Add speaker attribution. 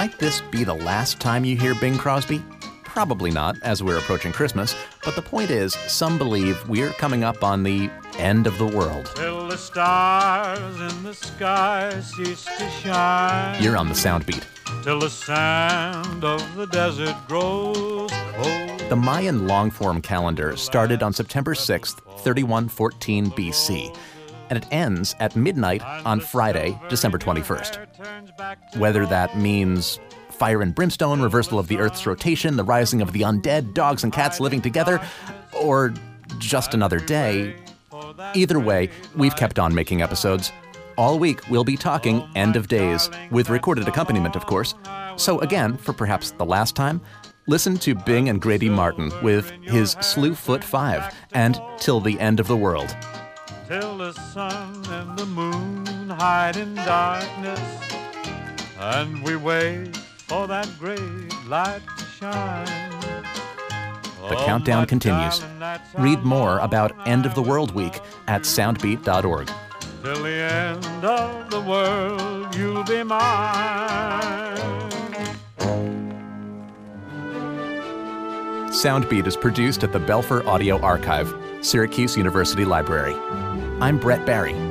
Speaker 1: Might this be the last time you hear Bing Crosby? Probably not, as we're approaching Christmas, but the point is, some believe we're coming up on the end of the world.
Speaker 2: Till the stars in the sky cease to shine.
Speaker 1: You're on the soundbeat.
Speaker 2: Till the sand of the desert grows cold.
Speaker 1: The Mayan long-form calendar started on September 6th, 3114 BC, and it ends at midnight on Friday, December 21st. Whether that means fire and brimstone, reversal of the Earth's rotation, the rising of the undead, dogs and cats living together, or just another day, either way, we've kept on making episodes. All week, we'll be talking end of days, with recorded accompaniment, of course. So, again, for perhaps the last time, listen to Bing and Grady Martin with his Slewfoot 5 and Till the End of the World.
Speaker 2: Till the sun and the moon hide in darkness, and we wait for that great light to shine.
Speaker 1: The
Speaker 2: Oh,
Speaker 1: countdown continues. Read more about End of the World Week at soundbeat.org.
Speaker 2: Till the end of the world, you'll be mine.
Speaker 1: Soundbeat is produced at the Belfer Audio Archive, Syracuse University Library. I'm Brett Barry.